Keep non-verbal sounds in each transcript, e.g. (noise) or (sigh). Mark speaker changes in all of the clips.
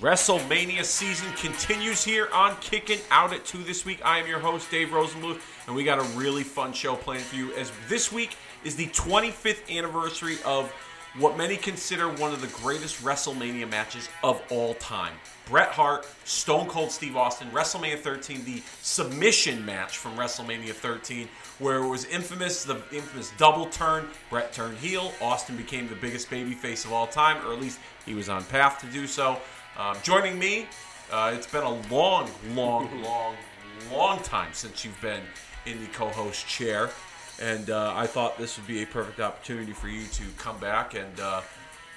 Speaker 1: WrestleMania season continues here on Kicking Out at 2 this week. I am your host, Dave Rosenbluth, and we got a really fun show planned for you as this week is the 25th anniversary of what many consider one of the greatest WrestleMania matches of all time. Bret Hart, Stone Cold Steve Austin, WrestleMania 13, the submission match from WrestleMania 13, where it was infamous, the infamous double turn. Bret turned heel. Austin became the biggest babyface of all time, or at least he was on path to do so. Um, joining me, uh, it's been a long, long, (laughs) long, long time since you've been in the co-host chair, and uh, I thought this would be a perfect opportunity for you to come back and. Uh,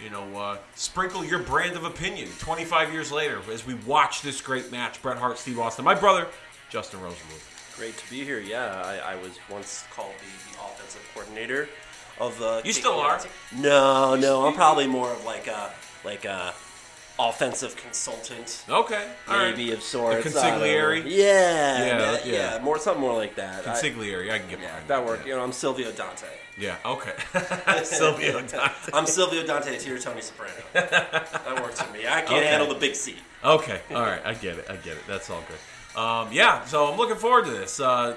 Speaker 1: you know, uh, sprinkle your brand of opinion 25 years later as we watch this great match Bret Hart, Steve Austin. My brother, Justin Rosenbluth.
Speaker 2: Great to be here. Yeah, I, I was once called the, the offensive coordinator of the.
Speaker 1: You still are?
Speaker 2: No, no. I'm probably more of like a like a offensive consultant.
Speaker 1: Okay, all right.
Speaker 2: maybe of sorts.
Speaker 1: The consigliere?
Speaker 2: I. Yeah,
Speaker 1: Yeah,
Speaker 2: that-
Speaker 1: yeah.
Speaker 2: more something more like that.
Speaker 1: Consigliere, I can get
Speaker 2: yeah, that worked. You know, I'm Silvio Dante.
Speaker 1: Yeah, okay. (laughs) (laughs) Silvio Dante.
Speaker 2: I'm Silvio Dante to your Tony Soprano. that works for me. I can't
Speaker 1: Okay.
Speaker 2: handle the big C.
Speaker 1: Okay, all right, I get it, I get it. That's all good. Um, yeah, so I'm looking forward to this. Uh,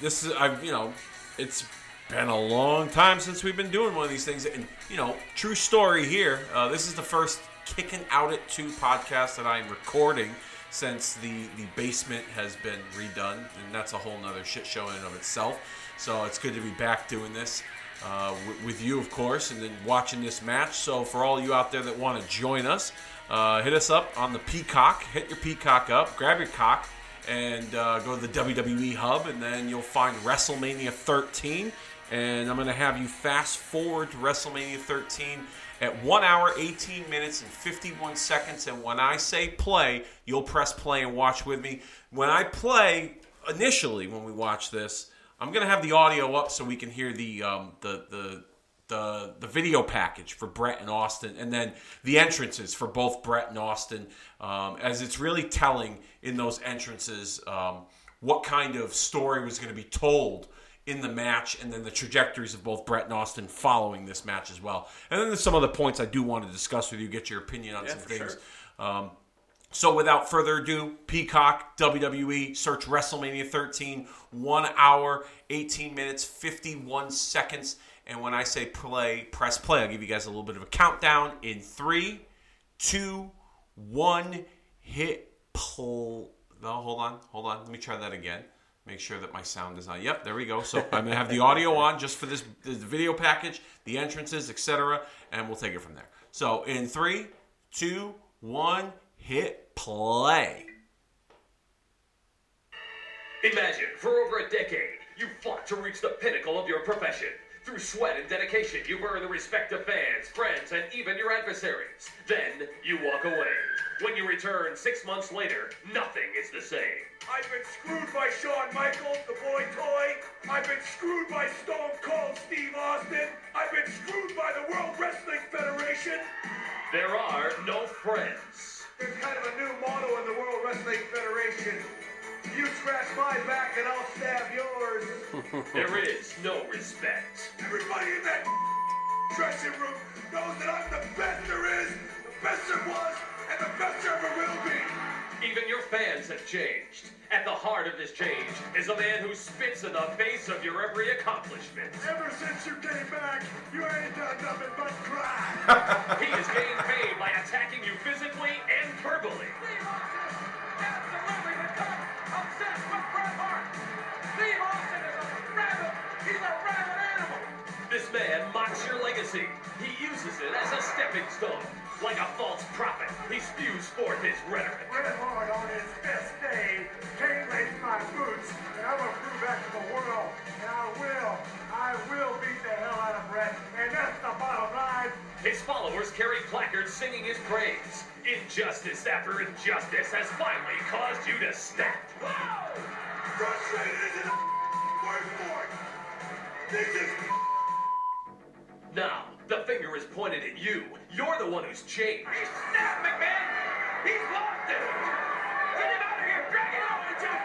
Speaker 1: this is, I, you know, it's been a long time since we've been doing one of these things, and you know, true story here. Uh, this is the first kicking out at two podcast that I'm recording since the the basement has been redone, and that's a whole nother shit show in and of itself. So it's good to be back doing this. uh, w- with you, of course, and then watching this match. So for all you out there that want to join us, uh, hit us up on the Peacock. Hit your Peacock up, grab your cock, and uh, go to the WWE hub, and then you'll find WrestleMania 13. And I'm going to have you fast forward to WrestleMania 13 at 1 hour, 18 minutes, and 51 seconds. And when I say play, you'll press play and watch with me. When I play, initially, when we watch this, I'm gonna have the audio up so we can hear the um, the the the the video package for Bret and Austin, and then the entrances for both Bret and Austin, um, as it's really telling in those entrances um, what kind of story was going to be told in the match, and then the trajectories of both Bret and Austin following this match as well. And then there's some other points I do want to discuss with you, get your opinion on
Speaker 2: Yeah,
Speaker 1: some things.
Speaker 2: sure.
Speaker 1: Um, so without further ado, Peacock, WWE, search WrestleMania 13, 1 hour, 18 minutes, 51 seconds. And when I say play, press play, I'll give you guys a little bit of a countdown in three, two, one, hit pull. No, hold on, hold on. Let me try that again. Make sure that my sound is on. Yep, there we go. So I'm gonna have the audio (laughs) on just for this, this video package, the entrances, etc., and we'll take it from there. So in three, two, one, hit play.
Speaker 3: Imagine, for over a decade, you fought to reach the pinnacle of your profession. Through sweat and dedication, you've earned the respect of fans, friends, and even your adversaries. Then, you walk away. When you return six months later, nothing is the same.
Speaker 4: I've been screwed by Shawn Michaels, the boy toy. I've been screwed by Stone Cold Steve Austin. I've been screwed by the World Wrestling Federation.
Speaker 3: There are no friends.
Speaker 4: There's kind of a new motto in the World Wrestling Federation. You scratch my back and I'll stab yours. (laughs)
Speaker 3: There is no respect.
Speaker 4: Everybody in that dressing room knows that I'm the best there is, the best there was, and the best there ever will be.
Speaker 3: Even your fans have changed. At the heart of this change is a man who spits in the face of your every accomplishment.
Speaker 4: Ever since you came back, you ain't done nothing but cry. (laughs)
Speaker 3: He is getting paid by attacking you physically and verbally. Mocks your legacy. He uses it as a stepping stone. Like a false prophet, he spews forth his rhetoric.
Speaker 4: Bret Hart on his best day can't lace my boots, and I'm gonna prove that to the world. And I will, I will beat the hell out of Bret, and that's the bottom line.
Speaker 3: His followers carry placards singing his praise. Injustice after injustice has finally caused you to snap.
Speaker 4: Frustrated isn't a word for it. This is
Speaker 3: pointed at you. You're the one who's changed.
Speaker 5: He's snapped, McMahon. He's lost it. Get him out of here. Drag it out. Just,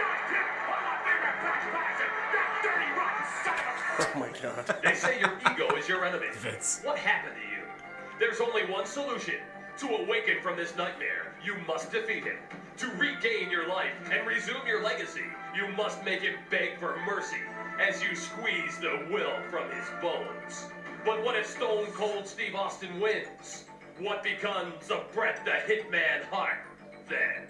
Speaker 5: just hit on my favorite black classic. That dirty, rotten son of a...
Speaker 2: Oh my god.
Speaker 3: They say your ego is your enemy.
Speaker 1: Vince.
Speaker 3: What happened to you? There's only one solution.
Speaker 5: To awaken from this nightmare, you must defeat him. To regain your life and resume your legacy, you must make him beg for mercy as you squeeze the will from his bones. But what if Stone Cold Steve Austin wins? What becomes of Bret the Hitman Hart then?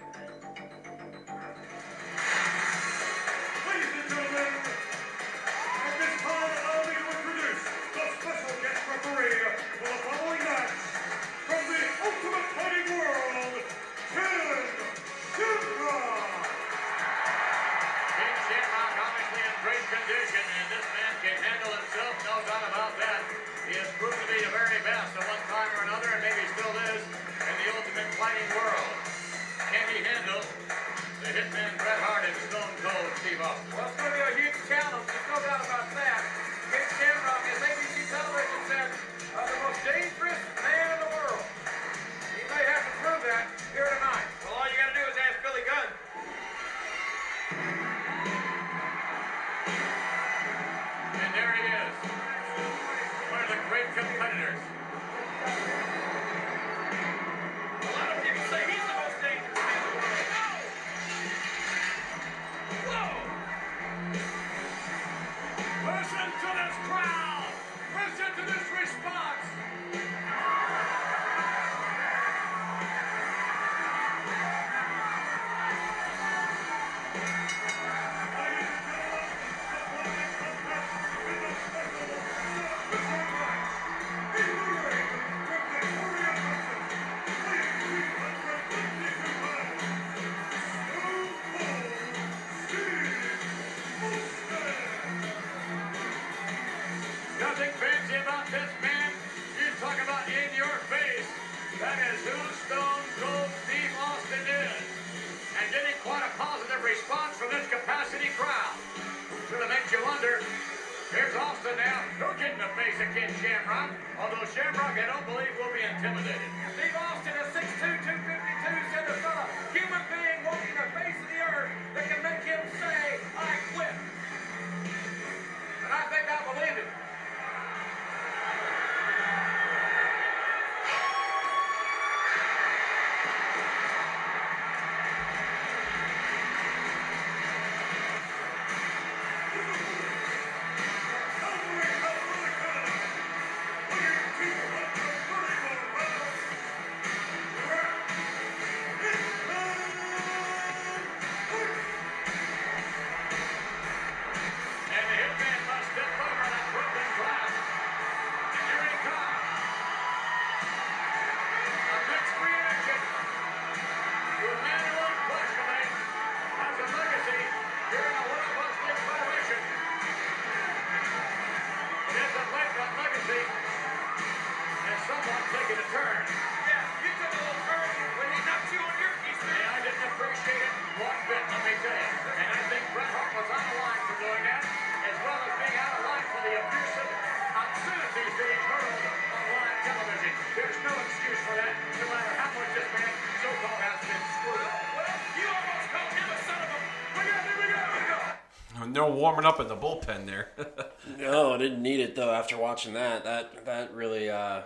Speaker 1: Warming up in the bullpen there. (laughs)
Speaker 2: No, I didn't need it though. After watching that, that that really uh,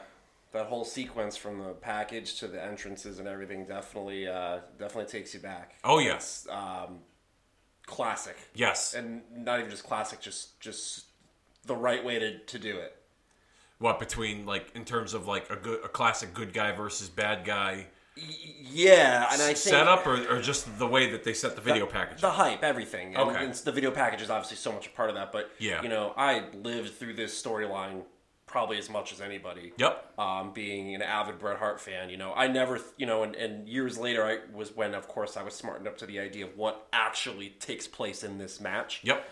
Speaker 2: that whole sequence from the package to the entrances and everything definitely uh, definitely takes you back.
Speaker 1: oh yes,
Speaker 2: Um, classic,
Speaker 1: yes.
Speaker 2: and not even just classic, just just the right way to, to do it.
Speaker 1: What between like in terms of like a good, a classic good guy versus bad guy
Speaker 2: Yeah, and I think
Speaker 1: setup, or, or just the way that they set the video package?
Speaker 2: the
Speaker 1: up?
Speaker 2: hype, everything. And,
Speaker 1: Okay.
Speaker 2: and the video package is obviously so much a part of that. But
Speaker 1: Yeah.
Speaker 2: you know, I lived through this storyline probably as much as anybody.
Speaker 1: Yep.
Speaker 2: Um, being an avid Bret Hart fan, you know, I never, th- you know, and, and years later, I was when, of course, I was smartened up to the idea of what actually takes place in this match.
Speaker 1: Yep.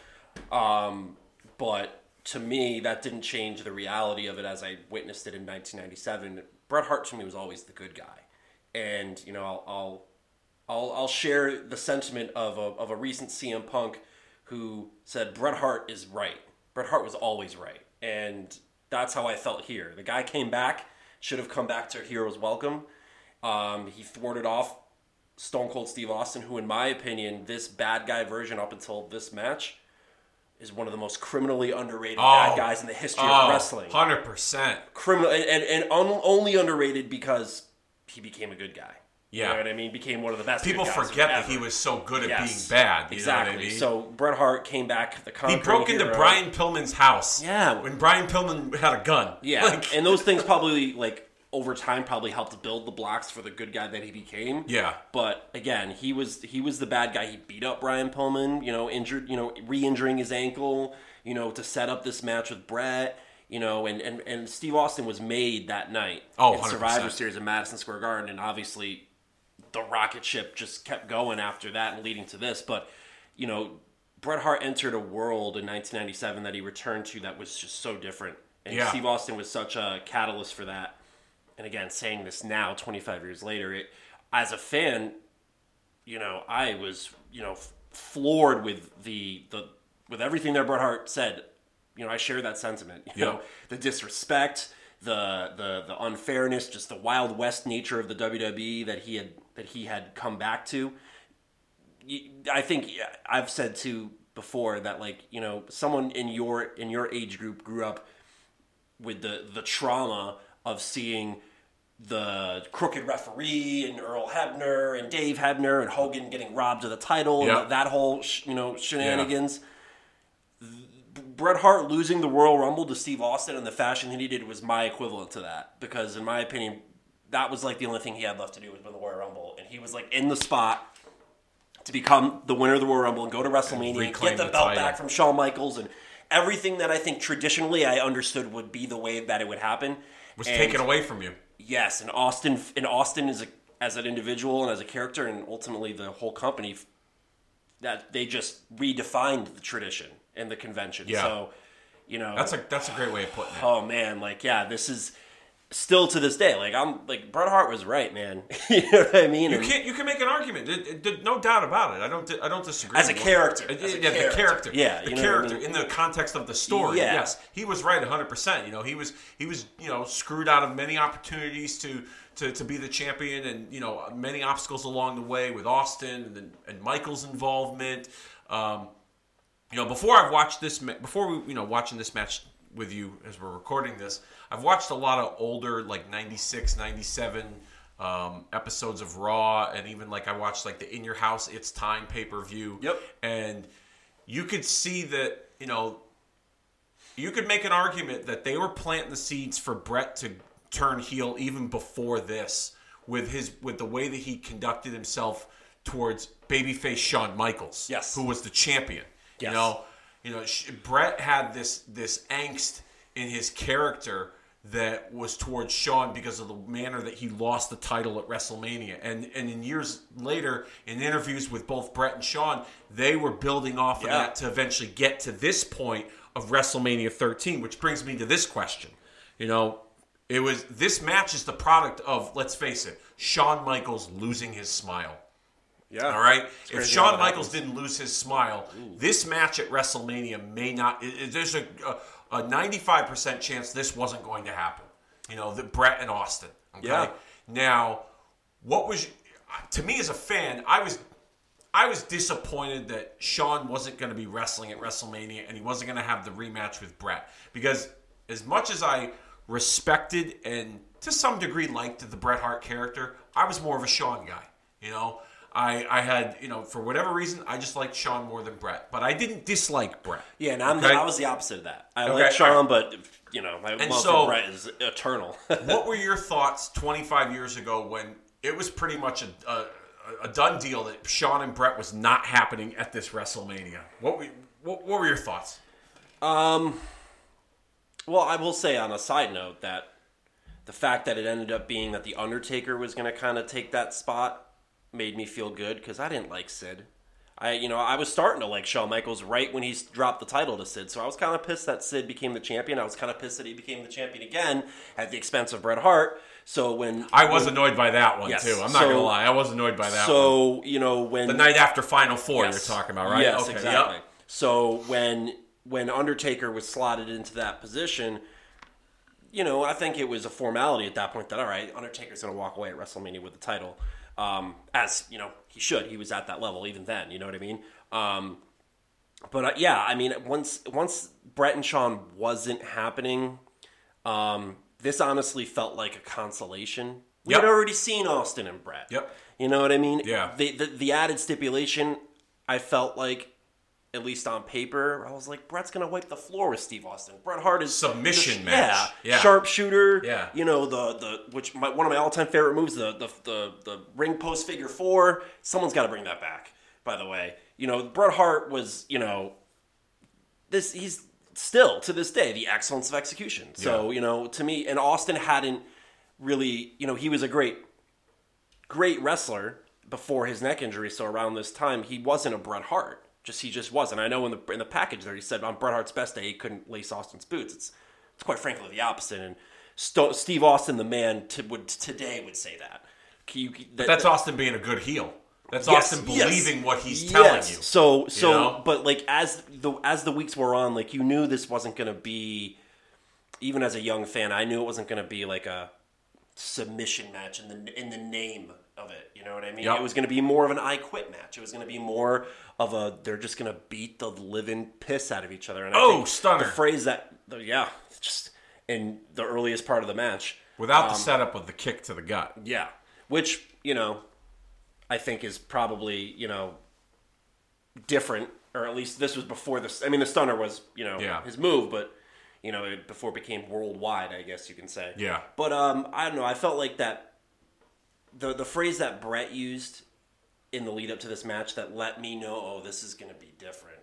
Speaker 2: Um, but to me, that didn't change the reality of it as I witnessed it in 1997. Bret Hart to me was always the good guy, and you know, I'll I'll I'll, I'll share the sentiment of a, of a recent CM Punk who said Bret Hart is right. Bret Hart was always right, and that's how I felt here. The guy came back, should have come back to Heroes Welcome. Um, he thwarted off Stone Cold Steve Austin, who, in my opinion, this bad guy version up until this match is one of the most criminally underrated bad guys in the history
Speaker 1: oh,
Speaker 2: of wrestling.
Speaker 1: Hundred percent.
Speaker 2: Criminal and, and, and un, only underrated because he became a good guy.
Speaker 1: Yeah.
Speaker 2: you know what I mean. Became one of the best.
Speaker 1: People forget that he was so good at
Speaker 2: Yes,
Speaker 1: being bad. You
Speaker 2: exactly.
Speaker 1: Know what I mean?
Speaker 2: So Bret Hart came back. The
Speaker 1: he broke into. Brian Pillman's house.
Speaker 2: Yeah.
Speaker 1: When Brian Pillman had a gun.
Speaker 2: Yeah,
Speaker 1: Like,
Speaker 2: and those things (laughs) probably like over time probably helped build the blocks for the good guy that he became.
Speaker 1: Yeah.
Speaker 2: But again, he was he was the bad guy. He beat up Brian Pillman, you know, injured, you know, re-injuring his ankle, you know, to set up this match with Bret, you know, and and, and Steve Austin was made that night
Speaker 1: Oh,
Speaker 2: in
Speaker 1: 100%.
Speaker 2: Survivor Series in Madison Square Garden, and obviously the rocket ship just kept going after that and leading to this. But you know, Bret Hart entered a world in 1997 that he returned to that was just so different, and
Speaker 1: Yeah.
Speaker 2: Steve Austin was such a catalyst for that. And again, saying this now, 25 years later, it as a fan, you know, I was you know f- floored with the the with everything that Bret Hart said. You know, I share that sentiment. You
Speaker 1: Yeah.
Speaker 2: know, the disrespect, the the the unfairness, just the wild west nature of the WWE that he had that he had come back to. I think I've said too before that like you know someone in your in your age group grew up with the the trauma of seeing the crooked referee and Earl Hebner and Dave Hebner and Hogan getting robbed of the title
Speaker 1: Yeah.
Speaker 2: and that whole sh- you know shenanigans. Bret Hart losing the Royal Rumble to Steve Austin in the fashion that he did was my equivalent to that because in my opinion that was like the only thing he had left to do was win the Royal Rumble and he was like in the spot to become the winner of the Royal Rumble and go to WrestleMania and get the,
Speaker 1: the
Speaker 2: belt
Speaker 1: title.
Speaker 2: back from Shawn Michaels and everything that I think traditionally I understood would be the way that it would happen
Speaker 1: was
Speaker 2: And-
Speaker 1: taken away from you.
Speaker 2: Yes, and Austin and Austin as a as an individual and as a character, and ultimately the whole company, that they just redefined the tradition and the convention.
Speaker 1: Yeah.
Speaker 2: So, you know,
Speaker 1: That's a that's a great way of putting it.
Speaker 2: oh man, like yeah, this is still to this day. Like I'm like Bret Hart was right, man. (laughs) you know what I mean?
Speaker 1: You can't. You can make an argument. It- it- no doubt about it. I don't. I don't disagree.
Speaker 2: As a character. As a
Speaker 1: yeah, the
Speaker 2: character.
Speaker 1: character.
Speaker 2: Yeah,
Speaker 1: the
Speaker 2: what I
Speaker 1: character
Speaker 2: mean?
Speaker 1: in the context of the story.
Speaker 2: Yeah.
Speaker 1: Yes, he was right 100. percent You know, he was he was you know screwed out of many opportunities to. To, to be the champion and you know many obstacles along the way with Austin and, and Michael's involvement, um, you know before I've watched this before we you know watching this match with you as we're recording this I've watched a lot of older like 96 97 um, episodes of Raw and even like I watched like the In Your House It's Time pay-per-view
Speaker 2: Yep.
Speaker 1: and you could see that you know you could make an argument that they were planting the seeds for Bret to turn heel even before this with his with the way that he conducted himself towards babyface Shawn Michaels,
Speaker 2: Yes.
Speaker 1: who was the champion. You know, you know, Sh- Bret had this this angst in his character that was towards Shawn because of the manner that he lost the title at WrestleMania. And and in years later, in interviews with both Bret and Shawn, they were building off of that to eventually get to this point of WrestleMania 13, which brings me to this question. You know, it was this match is the product of, let's face it, Shawn Michaels losing his smile.
Speaker 2: Yeah.
Speaker 1: All right. If
Speaker 2: crazy
Speaker 1: Shawn Michaels didn't lose his smile, this match at WrestleMania may not. it- it- there's a a ninety-five percent chance this wasn't going to happen. You know, the Bret and Austin. Okay.
Speaker 2: Yeah.
Speaker 1: Now, what was to me as a fan? I was I was disappointed that Shawn wasn't going to be wrestling at WrestleMania and he wasn't going to have the rematch with Bret because as much as I respected and to some degree liked the Bret Hart character, I was more of a Shawn guy. You know, I I had you know for whatever reason I just liked Shawn more than Bret, but I didn't dislike Bret.
Speaker 2: Yeah, and I'm
Speaker 1: Okay?
Speaker 2: I was the opposite of that. I
Speaker 1: Okay,
Speaker 2: like Shawn,
Speaker 1: alright.
Speaker 2: but you know my
Speaker 1: And
Speaker 2: love
Speaker 1: so-
Speaker 2: for Bret is eternal. (laughs)
Speaker 1: what were your thoughts 25 years ago when it was pretty much a, a, a done deal that Shawn and Bret was not happening at this WrestleMania? What were, what, what were your thoughts?
Speaker 2: Um, Well, I will say on a side note that the fact that it ended up being that the Undertaker was going to kind of take that spot made me feel good because I didn't like Sid. I, you know, I was starting to like Shawn Michaels right when he dropped the title to Sid, so I was kind of pissed that Sid became the champion. I was kind of pissed that he became the champion again at the expense of Bret Hart. So when
Speaker 1: I was annoyed by that one
Speaker 2: Yes.
Speaker 1: too. I'm not
Speaker 2: So-
Speaker 1: gonna lie, I was annoyed by that one.
Speaker 2: so you know when
Speaker 1: The night after Final Four,
Speaker 2: Yes.
Speaker 1: you're talking about, right?
Speaker 2: Yes,
Speaker 1: Okay,
Speaker 2: exactly.
Speaker 1: yep.
Speaker 2: So when when Undertaker was slotted into that position, you know, I think it was a formality at that point that all right, Undertaker's going to walk away at WrestleMania with the title, um, as you know he should. He was at that level even then. You know what I mean? Um, but uh, yeah, I mean, once once Bret and Shawn wasn't happening, um, this honestly felt like a consolation. We
Speaker 1: Yep.
Speaker 2: had already seen Austin and Bret.
Speaker 1: Yep.
Speaker 2: You know what I mean?
Speaker 1: Yeah.
Speaker 2: The, the the added stipulation, I felt like, at least on paper, I was like, Bret's gonna wipe the floor with Steve Austin. Bret Hart is
Speaker 1: Submission
Speaker 2: the-
Speaker 1: match.
Speaker 2: Yeah.
Speaker 1: Yeah.
Speaker 2: Sharpshooter.
Speaker 1: Yeah.
Speaker 2: You know the the which my, one of my all time favorite moves, the, the the the ring post figure four. Someone's got to bring that back. By the way, you know Bret Hart was you know this he's still to this day the excellence of execution. So
Speaker 1: Yeah.
Speaker 2: you know to me, and Austin hadn't really you know he was a great great wrestler before his neck injury. So around this time, he wasn't a Bret Hart. Just he just wasn't. I know in the in the package there he said on Bret Hart's best day he couldn't lace Austin's boots. It's it's quite frankly the opposite. And Steve Austin, the man, to, would today would say that. You- that-
Speaker 1: That's
Speaker 2: that-
Speaker 1: Austin being a good heel. That's
Speaker 2: Yes,
Speaker 1: Austin
Speaker 2: yes.
Speaker 1: believing what he's
Speaker 2: Yes.
Speaker 1: telling you.
Speaker 2: So so
Speaker 1: know?
Speaker 2: but like as the as the weeks wore on, like you knew this wasn't gonna be even as a young fan, I knew it wasn't gonna be like a submission match in the in the name of it. You know what I mean?
Speaker 1: Yep.
Speaker 2: It was gonna be more of an I quit match. It was gonna be more of a they're just gonna beat the living piss out of each other. And
Speaker 1: Oh, stunner.
Speaker 2: The phrase that yeah, just in the earliest part of the match.
Speaker 1: Without the setup of the kick to the gut.
Speaker 2: Yeah, which you know, I think is probably you know different, or at least this was before this. I mean, the stunner was you know
Speaker 1: Yeah.
Speaker 2: his move, but you know before it became worldwide, I guess you can say.
Speaker 1: Yeah.
Speaker 2: But um, I don't know. I felt like that the the phrase that Bret used in the lead up to this match that let me know, oh, this is going to be different,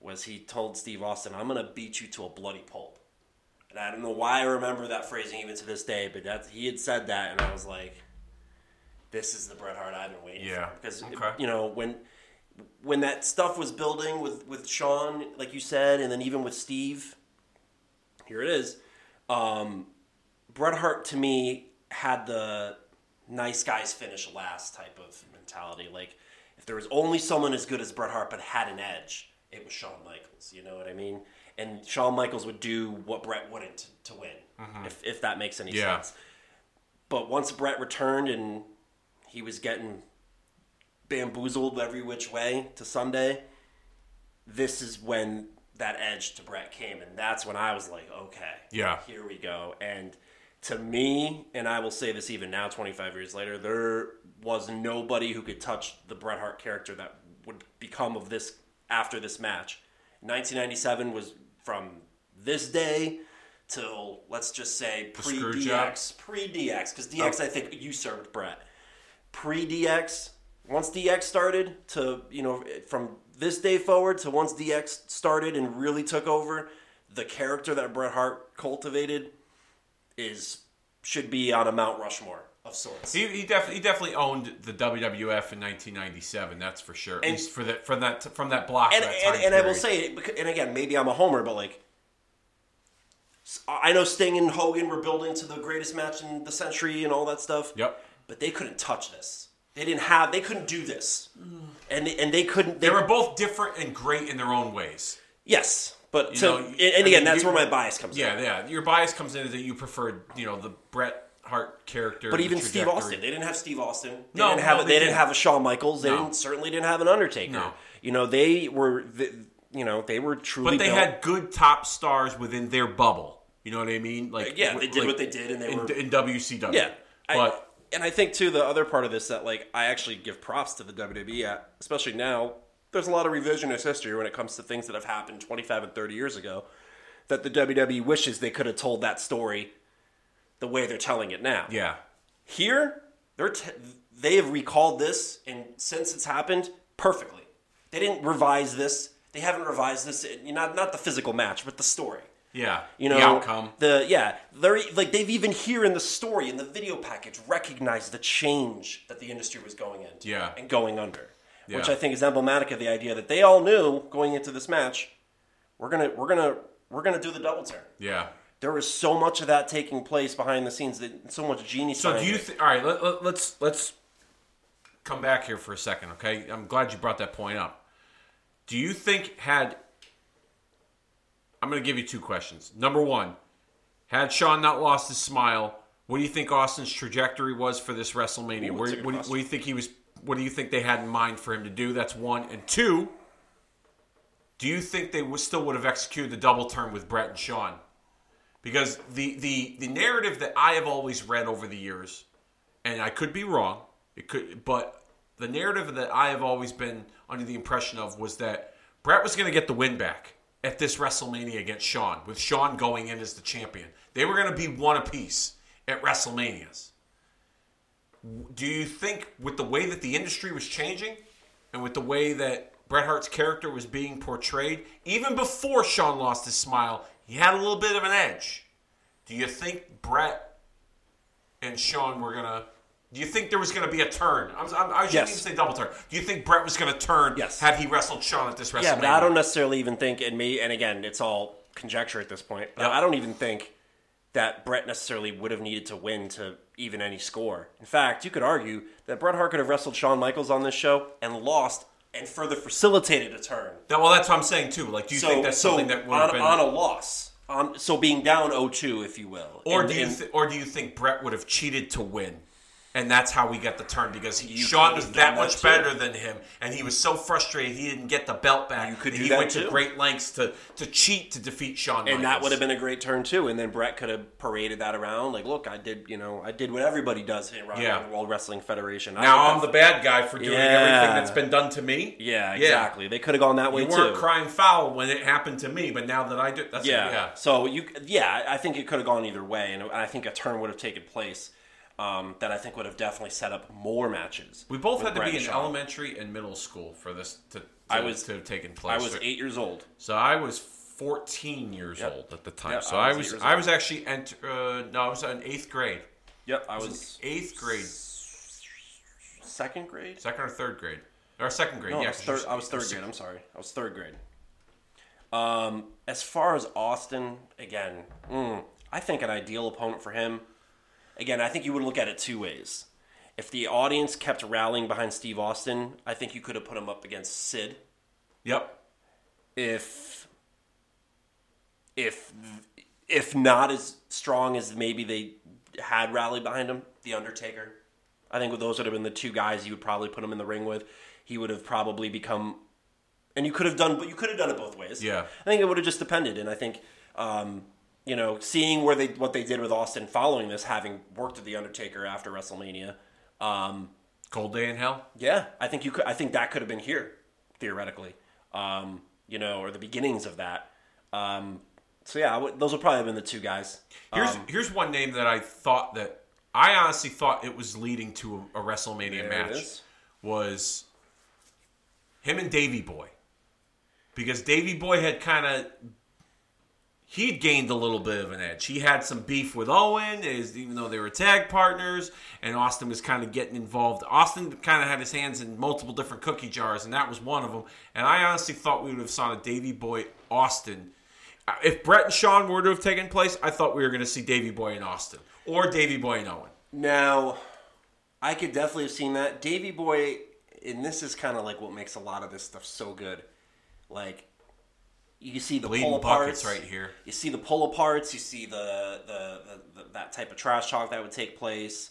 Speaker 2: was he told Steve Austin, "I'm going to beat you to a bloody pulp." And I don't know why I remember that phrasing even to this day, but that's he had said that, and I was like, "This is the Bret Hart I've been waiting
Speaker 1: Yeah,
Speaker 2: for." Because
Speaker 1: okay.
Speaker 2: you know when when that stuff was building with with Shawn, like you said, and then even with Steve, here it is. Um, Bret Hart to me had the nice guys finish last type of mentality. Like if there was only someone as good as Bret Hart but had an edge, it was Shawn Michaels. You know what I mean? And Shawn Michaels would do what Bret wouldn't to, win, mm-hmm. if if that makes any
Speaker 1: Yeah.
Speaker 2: sense. But once Bret returned and he was getting bamboozled every which way to Sunday, this is when that edge to Bret came, and that's when I was like, okay,
Speaker 1: Yeah.
Speaker 2: here we go. And to me, and I will say this even now, 25 years later, there was nobody who could touch the Bret Hart character that would become of this after this match. 1997 was from this day till let's just say pre DX, pre DX, because DX I think usurped Bret. Pre DX, once DX started to you know from this day forward to once DX started and really took over, the character that Bret Hart cultivated is should be on a Mount Rushmore of sorts.
Speaker 1: He, he, def- he definitely owned the WWF in 1997. That's for sure. At
Speaker 2: And-
Speaker 1: least for that from that from that block.
Speaker 2: and
Speaker 1: that
Speaker 2: and, and I will say, and again, maybe I'm a homer, but like, I know Sting and Hogan were building to the greatest match in the century and all that stuff.
Speaker 1: Yep.
Speaker 2: But they couldn't touch this. They didn't have. They couldn't do this. And they, and they couldn't. They,
Speaker 1: They were both different and great in their own ways.
Speaker 2: yes, but
Speaker 1: You
Speaker 2: to,
Speaker 1: know,
Speaker 2: and,
Speaker 1: I
Speaker 2: and again,
Speaker 1: mean,
Speaker 2: that's where my bias comes
Speaker 1: Yeah,
Speaker 2: in.
Speaker 1: yeah. Yeah. Your bias comes in that you preferred, you know, the Bret Hart character.
Speaker 2: But even Steve. Austin, they didn't have Steve Austin. They
Speaker 1: No,
Speaker 2: didn't have.
Speaker 1: no,
Speaker 2: a-
Speaker 1: they
Speaker 2: they, didn't have a Shawn Michaels. They
Speaker 1: No.
Speaker 2: didn't, certainly didn't have an Undertaker.
Speaker 1: No.
Speaker 2: You know, they were. The, you know, they were truly.
Speaker 1: But they
Speaker 2: built-
Speaker 1: had good top stars within their bubble. You know what I mean? Like uh,
Speaker 2: Yeah, they did
Speaker 1: like,
Speaker 2: what they did, and they
Speaker 1: in,
Speaker 2: were-
Speaker 1: in WCW.
Speaker 2: Yeah, I-
Speaker 1: but
Speaker 2: and I think too the other part of this that like I actually give props to the WWE uh, especially now. There's a lot of revisionist history when it comes to things that have happened 25 and 30 years ago. That the WWE wishes they could have told that story the way they're telling it now.
Speaker 1: yeah,
Speaker 2: Here, they're t- they have recalled this, and since it's happened, perfectly. They didn't revise this. They haven't revised this. Eh, not not the physical match, but the story.
Speaker 1: yeah.
Speaker 2: You know
Speaker 1: the outcome.
Speaker 2: The yeah, they're like they've even here in the story in the video package recognized the change that the industry was going into
Speaker 1: Yeah.
Speaker 2: and going under, which I think is emblematic of the idea that they all knew going into this match, we're gonna we're gonna we're gonna do the double turn.
Speaker 1: Yeah.
Speaker 2: There was so much of that taking place behind the scenes that so much genius.
Speaker 1: So do you think? All right, let, let, let's let's come back here for a second, okay? I'm glad you brought that point up. Do you think had I'm going to give you two questions. Number one, had Shawn not lost his smile, what do you think Austin's trajectory was for this WrestleMania?
Speaker 2: Ooh,
Speaker 1: Where,
Speaker 2: that's a good
Speaker 1: what, do- what do you think he was? What do you think they had in mind for him to do? That's one. And two, do you think they still would have executed the double turn with Bret and Shawn? Because the, the, the narrative that I have always read over the years and I could be wrong. It could, but the narrative that I have always been under the impression of was that Brett was going to get the win back at this WrestleMania against Shawn, with Shawn going in as the champion. They were going to be one apiece at WrestleManias. Do you think, with the way that the industry was changing, and with the way that Bret Hart's character was being portrayed, even before Shawn lost his smile, he had a little bit of an edge. Do you think Bret and Shawn were gonna? Do you think there was gonna be a turn? I'm, I'm, I shouldn't
Speaker 2: Yes.
Speaker 1: even say double turn. Do you think Bret was gonna turn?
Speaker 2: Yes.
Speaker 1: Had he wrestled Shawn at this WrestleMania?
Speaker 2: Yeah, but I don't necessarily even think, and me, and again, it's all conjecture at this point. But
Speaker 1: Yep.
Speaker 2: I don't even think that Bret necessarily would have needed to win to even any score. In fact, you could argue that Bret Hart could have wrestled Shawn Michaels on this show and lost, and further facilitated a turn.
Speaker 1: That- well, that's what I'm saying too. Like, do you think that's something that would
Speaker 2: on,
Speaker 1: have been?
Speaker 2: on a loss, on so being down 0-2, if you will,
Speaker 1: or
Speaker 2: And-
Speaker 1: do you
Speaker 2: and-
Speaker 1: th- or do you think Bret would have cheated to win? And that's how we got the turn because he,
Speaker 2: You could
Speaker 1: was that
Speaker 2: done that
Speaker 1: much better than him, and he was so frustrated he didn't get the belt back.
Speaker 2: You could do
Speaker 1: he
Speaker 2: that
Speaker 1: went to great lengths to to cheat to defeat Shawn,
Speaker 2: and that would have been a great turn too. And then Bret could have paraded that around, like, look, I did, you know, I did what everybody does in
Speaker 1: Yeah.
Speaker 2: the World Wrestling Federation. I
Speaker 1: Now I'm the bad guy for doing
Speaker 2: Yeah.
Speaker 1: everything that's been done to me.
Speaker 2: Yeah, exactly. They could have gone that way
Speaker 1: too. Weren't crying foul when it happened to me, but now that I do, that's
Speaker 2: yeah.
Speaker 1: yeah.
Speaker 2: So you, yeah, I think it could have gone either way, and I think a turn would have taken place. Um, that I think would have definitely set up more matches.
Speaker 1: We both had to
Speaker 2: Bret
Speaker 1: be in
Speaker 2: Shawn.
Speaker 1: elementary and middle school for this to, to
Speaker 2: I was-
Speaker 1: to have taken place.
Speaker 2: I was eight years old.
Speaker 1: So I was 14 years
Speaker 2: Yep.
Speaker 1: old at the time.
Speaker 2: Yep,
Speaker 1: so
Speaker 2: I
Speaker 1: I
Speaker 2: was
Speaker 1: was
Speaker 2: eight years
Speaker 1: I was actually ent- uh, no, I was in eighth grade.
Speaker 2: Yep, I was
Speaker 1: Eighth grade,
Speaker 2: second grade.
Speaker 1: second or third grade, or second grade.
Speaker 2: No,
Speaker 1: yeah,
Speaker 2: I was third. I was third grade. I'm sorry. I was third grade. Um, as far as Austin, again, mm, I think an ideal opponent for him. Again, I think you would look at it two ways. If the audience kept rallying behind Steve Austin, I think you could have put him up against Sid.
Speaker 1: Yep.
Speaker 2: If if if not as strong as maybe they had rallied behind him, The Undertaker. I think those would have been the two guys you would probably put him in the ring with. He would have probably become, and you could have done, but you could have done it both ways.
Speaker 1: Yeah.
Speaker 2: I think it would have just depended, and I think, um, you know, seeing where they what they did with Austin following this, having worked with The Undertaker after WrestleMania, um,
Speaker 1: Cold Day in Hell.
Speaker 2: yeah, I think you could. I think that could have been here, theoretically. Um, you know, or the beginnings of that. Um, so yeah, would, those would probably have been the two guys.
Speaker 1: Here's
Speaker 2: Um,
Speaker 1: here's one name that I thought that I honestly thought it was leading to a, a WrestleMania match was him and Davy Boy, because Davy Boy had kind of he'd gained a little bit of an edge. He had some beef with Owen, is even though they were tag partners, and Austin was kind of getting involved. Austin kind of had his hands in multiple different cookie jars, and that was one of them. And I honestly thought we would have saw a Davy Boy Austin. Uh, If Bret and Shawn were to have taken place, I thought we were going to see Davy Boy and Austin, or Davy Boy and Owen.
Speaker 2: Now, I could definitely have seen that. Davy Boy, and this is kind of like what makes a lot of this stuff so good. Like, you see the
Speaker 1: Bleeding
Speaker 2: pull aparts
Speaker 1: right here.
Speaker 2: You see the pull aparts. You see the, the, the, the that type of trash talk that would take place.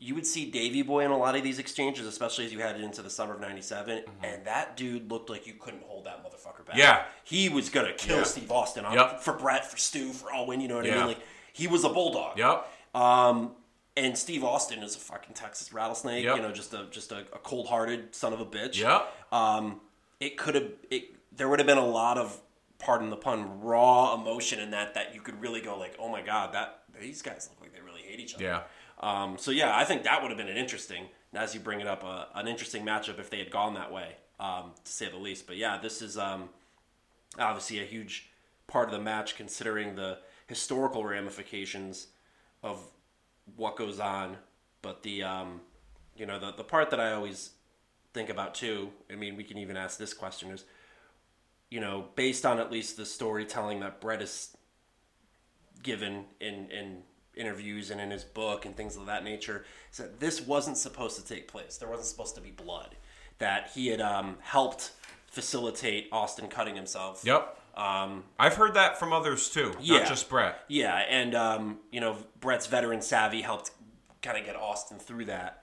Speaker 2: You would see Davy Boy in a lot of these exchanges, especially as you headed into the summer of '97, and that dude looked like you couldn't hold that motherfucker back.
Speaker 1: Mm-hmm. Yeah.
Speaker 2: he was gonna kill
Speaker 1: Yeah.
Speaker 2: Steve Austin on,
Speaker 1: Yep.
Speaker 2: for Bret, for Stu, for Owen. You know what I mean? Like he was a bulldog.
Speaker 1: Yep.
Speaker 2: Um, and Steve Austin is a fucking Texas rattlesnake.
Speaker 1: Yep.
Speaker 2: You know, just a just a, a cold hearted son of a bitch.
Speaker 1: Yep.
Speaker 2: Um, it could have it. There would have been a lot of, pardon the pun, raw emotion in that that you could really go like, oh my god, that these guys look like they really hate each other.
Speaker 1: Yeah.
Speaker 2: Um, so yeah, I think that would have been an interesting, as you bring it up, uh, an interesting matchup if they had gone that way, um, to say the least. But yeah, this is um, obviously a huge part of the match, considering the historical ramifications of what goes on. But the um, you know the the part that I always think about too. I mean, we can even ask this question: is you know based on at least the storytelling that Bret is given in in interviews and in his book and things of that nature is that this wasn't supposed to take place. There wasn't supposed to be blood. That he had um, helped facilitate Austin cutting himself.
Speaker 1: Yep.
Speaker 2: Um,
Speaker 1: I've heard that from others too,
Speaker 2: Yeah.
Speaker 1: not just Bret.
Speaker 2: yeah, and um, you know Bret's veteran savvy helped kind of get Austin through that.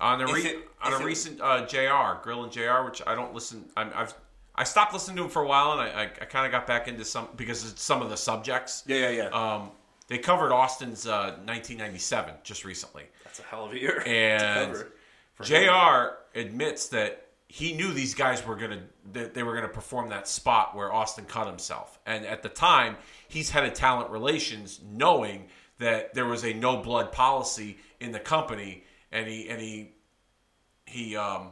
Speaker 1: On a re-
Speaker 2: it-
Speaker 1: on a
Speaker 2: it-
Speaker 1: recent uh, Jr. Grilling JR which I don't listen. I'm, I've I stopped listening to him for a while, and I, I, I kind of got back into some because of some of the subjects.
Speaker 2: Yeah, yeah, yeah.
Speaker 1: Um, they covered Austin's uh, 1997 just recently.
Speaker 2: That's a hell of a year. (laughs)
Speaker 1: And
Speaker 2: for him.
Speaker 1: JR admits that he knew these guys were gonna that they were gonna perform that spot where Austin cut himself. And at the time, he's head of talent relations, knowing that there was a no blood policy in the company, and he and he he um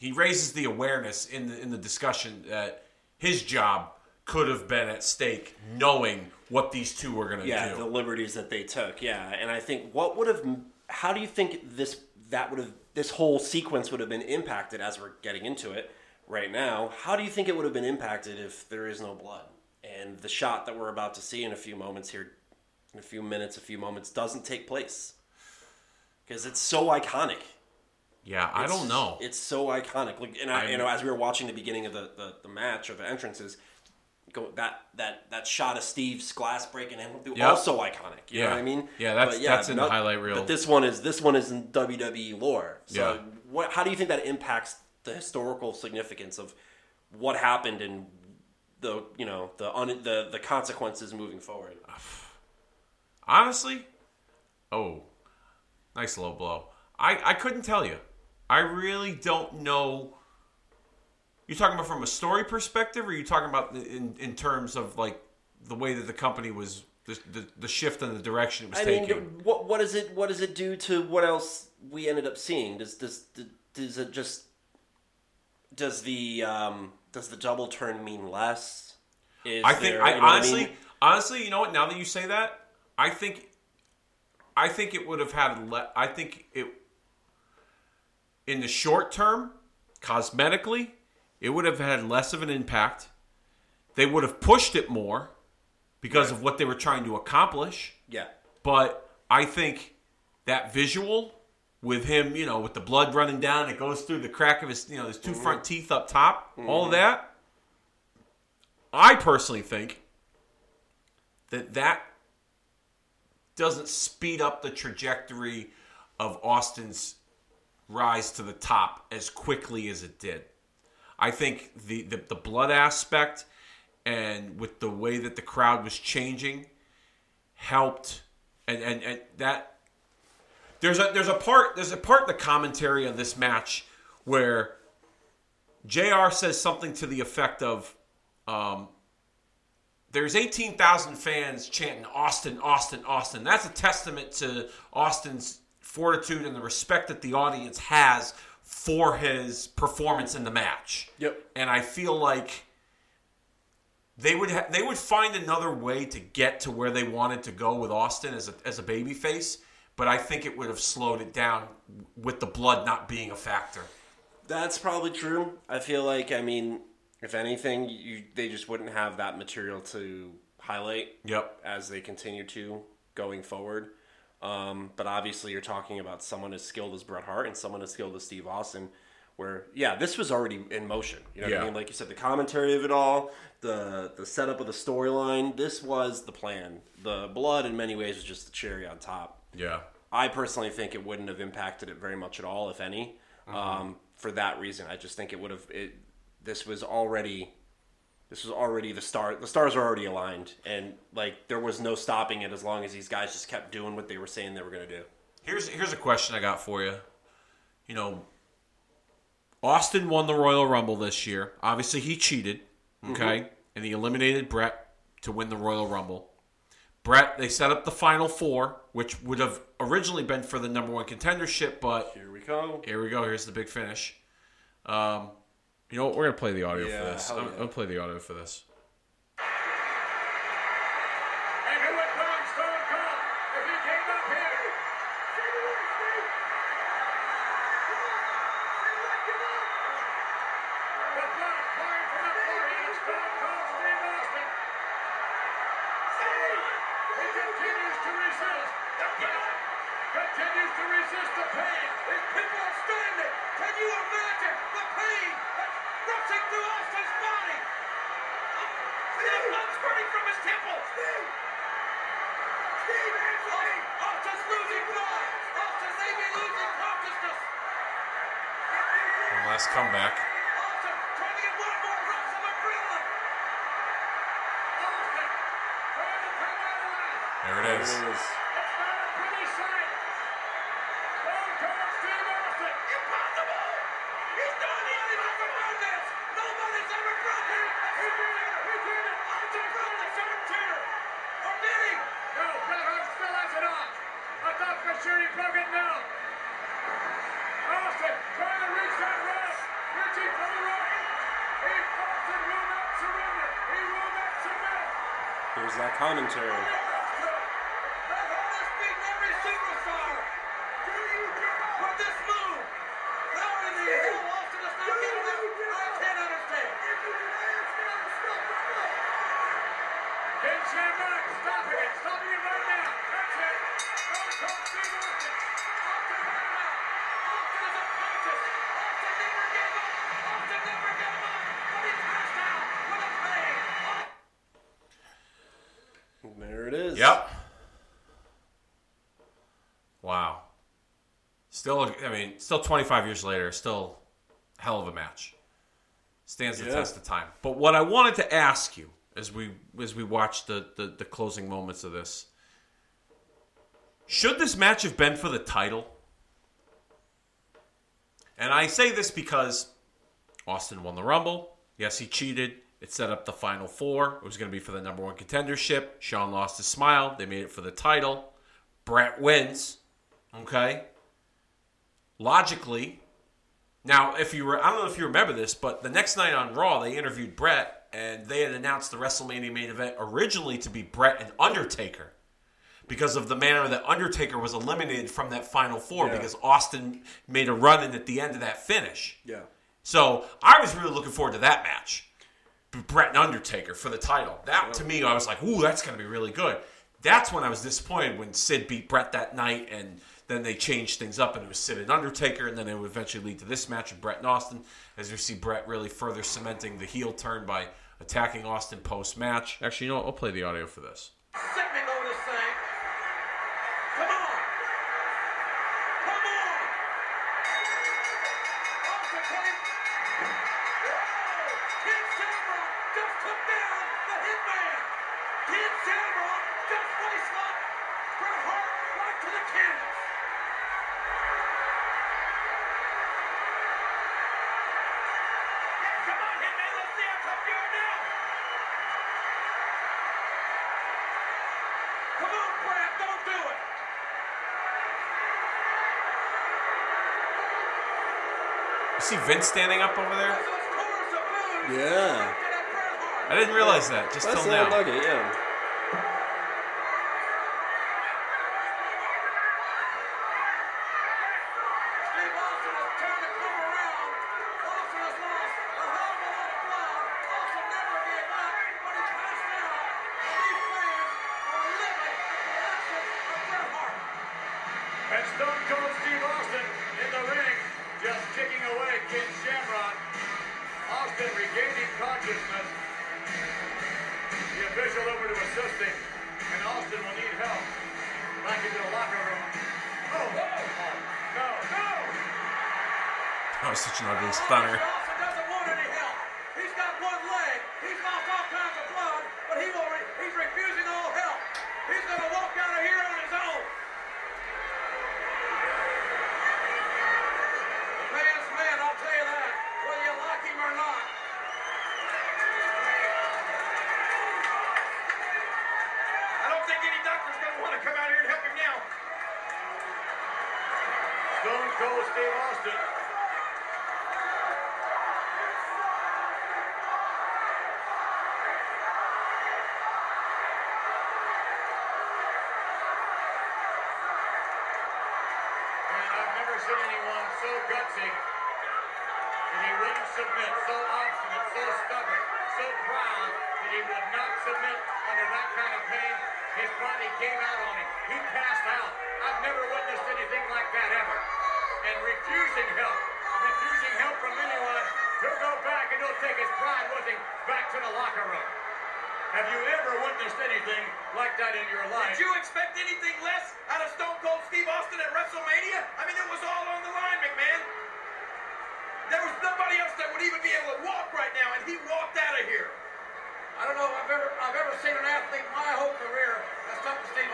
Speaker 1: he raises the awareness in the in the discussion that his job could have been at stake, knowing what these two were gonna
Speaker 2: yeah,
Speaker 1: do.
Speaker 2: the liberties that they took. Yeah, and I think what would have, how do you think this that would have this whole sequence would have been impacted as we're getting into it right now? How do you think it would have been impacted if there is no blood and the shot that we're about to see in a few moments here, in a few minutes, a few moments, doesn't take place because it's so iconic.
Speaker 1: Yeah, I don't know.
Speaker 2: It's so iconic. Like, and I,
Speaker 1: I'm-
Speaker 2: you know, as we were watching the beginning of the, the, the match or the entrances, go that that that shot of Steve's glass breaking in through
Speaker 1: Yep.
Speaker 2: also iconic. You know
Speaker 1: Yeah.
Speaker 2: what I mean?
Speaker 1: Yeah, that's-
Speaker 2: But
Speaker 1: that's in the highlight reel.
Speaker 2: But this one is this one is in WWE lore. So
Speaker 1: Yeah.
Speaker 2: what? How do you think that impacts the historical significance of what happened and the you know the un, the the consequences moving forward? (sighs)
Speaker 1: Honestly, oh, nice low blow. I, I couldn't tell you. I really don't know. You're talking about from a story perspective, or are you talking about in, in terms of like the way that the company was, the, the, the shift in the direction it was
Speaker 2: I
Speaker 1: taking?
Speaker 2: mean, what what does it what does it do to what else we ended up seeing? Does does does it just does the um, does the double turn mean less? Is
Speaker 1: I think
Speaker 2: there-
Speaker 1: I
Speaker 2: you know what
Speaker 1: honestly,
Speaker 2: mean?
Speaker 1: honestly, you know what? Now that you say that, I think, I think it would have had. Le- I think it in the short term, cosmetically, it would have had less of an impact. They would have pushed it more because of what they were trying to accomplish.
Speaker 2: yeah,
Speaker 1: But I think that visual with him, you know, with the blood running down, it goes through the crack of his, you know, his 2 mm-hmm. front teeth up top, all of that. I personally think that that doesn't speed up the trajectory of Austin's rise to the top as quickly as it did. I think the, the, the blood aspect and with the way that the crowd was changing helped and, and, and that there's a there's a part there's a part in the commentary on this match where JR says something to the effect of um, there's 18,000 fans chanting Austin, Austin, Austin. That's a testament to Austin's fortitude and the respect that the audience has for his performance in the match.
Speaker 2: Yep.
Speaker 1: And I feel like they would ha- they would find another way to get to where they wanted to go with Austin as a as a baby face, but I think it would have slowed it down with the blood not being a factor.
Speaker 2: that's probably true. I feel like I mean, if anything, you they just wouldn't have that material to highlight.
Speaker 1: Yep.
Speaker 2: as they continue to going forward. Um, but obviously, you're talking about someone as skilled as Bret Hart and someone as skilled as Steve Austin. Where yeah, this was already in motion. You know what
Speaker 1: Yeah.
Speaker 2: I mean? Like you said, the commentary of it all, the the setup of the storyline. This was the plan. The blood, in many ways, was just the cherry on top.
Speaker 1: Yeah.
Speaker 2: I personally think it wouldn't have impacted it very much at all, if any. Um, for that reason, I just think it would have. It, this was already, this was already the star. The stars are already aligned, and like there was no stopping it as long as these guys just kept doing what they were saying they were going to do.
Speaker 1: Here's here's a question I got for you. You know, Austin won the Royal Rumble this year. Obviously, he cheated, okay, and he eliminated Bret to win the Royal Rumble. Bret, they set up the Final Four, which would have originally been for the number one contendership, but
Speaker 2: Here we go.
Speaker 1: here we go. Here's the big finish. Um, you know what? We're gonna play the audio
Speaker 2: Yeah,
Speaker 1: for this. I'm,
Speaker 2: yeah.
Speaker 1: I'm gonna play the audio for this.
Speaker 5: And who would Braun Stone call if he came up here? The blood pouring from the forehead of Stone Cold Steve Austin. He continues to resist. The blood continues to resist the pain. These people are standing. Can you imagine the pain that's rushing through Austin's body? The blood squirting from his temples. Steve! Steve, answer me! Austin's losing blood! Austin may be losing consciousness!
Speaker 1: One last comeback.
Speaker 5: Austin trying to get one more rush of adrenaline! Austin trying to come out alive!
Speaker 1: There it it is.
Speaker 2: It is.
Speaker 5: It's not a pretty sight. Stone Cold Steve Austin.
Speaker 6: Impossible! He's done it! He's never done this! Nobody's ever broken it!
Speaker 5: He did it. He did it.
Speaker 6: Austin broke the sharp chair! Or did he?
Speaker 5: No, Bret Hart still has it on. I thought for sure he broke it now. Austin trying to reach that rope. Reaching for the rope. He, Austin will not surrender. He will not submit.
Speaker 2: Here's that commentary.
Speaker 6: Bret Hart has beaten every superstar!
Speaker 5: Do you give up?
Speaker 6: With this move! How in the hell Austin is not getting up? I can't understand!
Speaker 5: Ken Shamrock stopping it. Stop it right now. That's it. Stone Cold Steve Austin.
Speaker 6: Austin had it out! Austin is unconscious! Austin never gave up! Austin never gave up! But he passed out with a pain!
Speaker 2: There it is.
Speaker 1: Yep. Wow. Still, I mean, still 25 years later, still hell of a match. Stands the
Speaker 2: Yeah.
Speaker 1: test of time. But what I wanted to ask you as we as we watch the, the the closing moments of this, should this match have been for the title? And I say this because Austin won the Rumble. Yes, he cheated. It set up the final four. It was going to be for the number one contendership. Shawn lost his smile. They made it for the title. Bret wins. Okay. Logically, now if you were, I don't know if you remember this, but the next night on Raw, they interviewed Bret, and they had announced the WrestleMania main event originally to be Bret and Undertaker because of the manner that Undertaker was eliminated from that final four
Speaker 2: Yeah.
Speaker 1: because Austin made a run in at the end of that finish.
Speaker 2: Yeah.
Speaker 1: So I was really looking forward to that match. Bret and Undertaker for the title. That to me, I was like, ooh, that's going to be really good. That's when I was disappointed when Sid beat Bret that night, and then they changed things up, and it was Sid and Undertaker, and then it would eventually lead to this match with Bret and Austin, as you see Bret really further cementing the heel turn by attacking Austin post match. Actually, you know what? I'll play the audio for this.
Speaker 6: Sickening over this thing! Come on! Come on! Austin came. Whoa! Ken Shamrock just took down the Hitman! Ken Shamrock just waistlocked Bret Hart right to the canvas! Come on, Hitman, let's see how tough you are now! Come on, Brad, don't do it!
Speaker 1: You see Vince standing up over there?
Speaker 6: That's those chorus of boos
Speaker 2: Yeah.
Speaker 6: directed at Bret Hart.
Speaker 1: I didn't realize that just
Speaker 2: That's
Speaker 1: till now.
Speaker 2: nugget, yeah.
Speaker 1: Such an ugly stunner.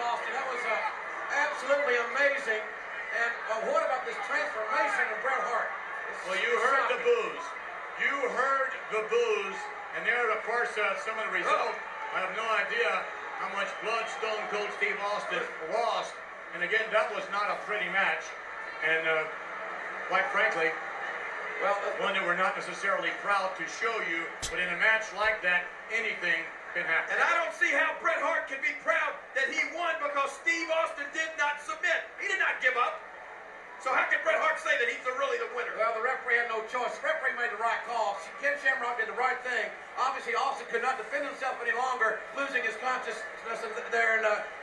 Speaker 6: Austin. That was uh, absolutely amazing. And uh, what about this transformation of Bret Hart? It's
Speaker 5: Well, you heard the boos. You heard the boos, and there, of course, uh, some of the result. I have no idea how much blood Stone Cold Steve Austin lost. And again, that was not a pretty match. And uh, quite frankly,
Speaker 6: Well, uh,
Speaker 5: one that we're not necessarily proud to show you. But in a match like that, anything.
Speaker 7: And I don't see how Bret Hart can be proud that he won because Steve Austin did not submit. He did not give up. So how can Bret Hart say that he's the, really the winner?
Speaker 6: Well, the referee had no choice. The referee made the right call. Ken Shamrock did the right thing. Obviously, Austin could not defend himself any longer, losing his consciousness there. And uh, but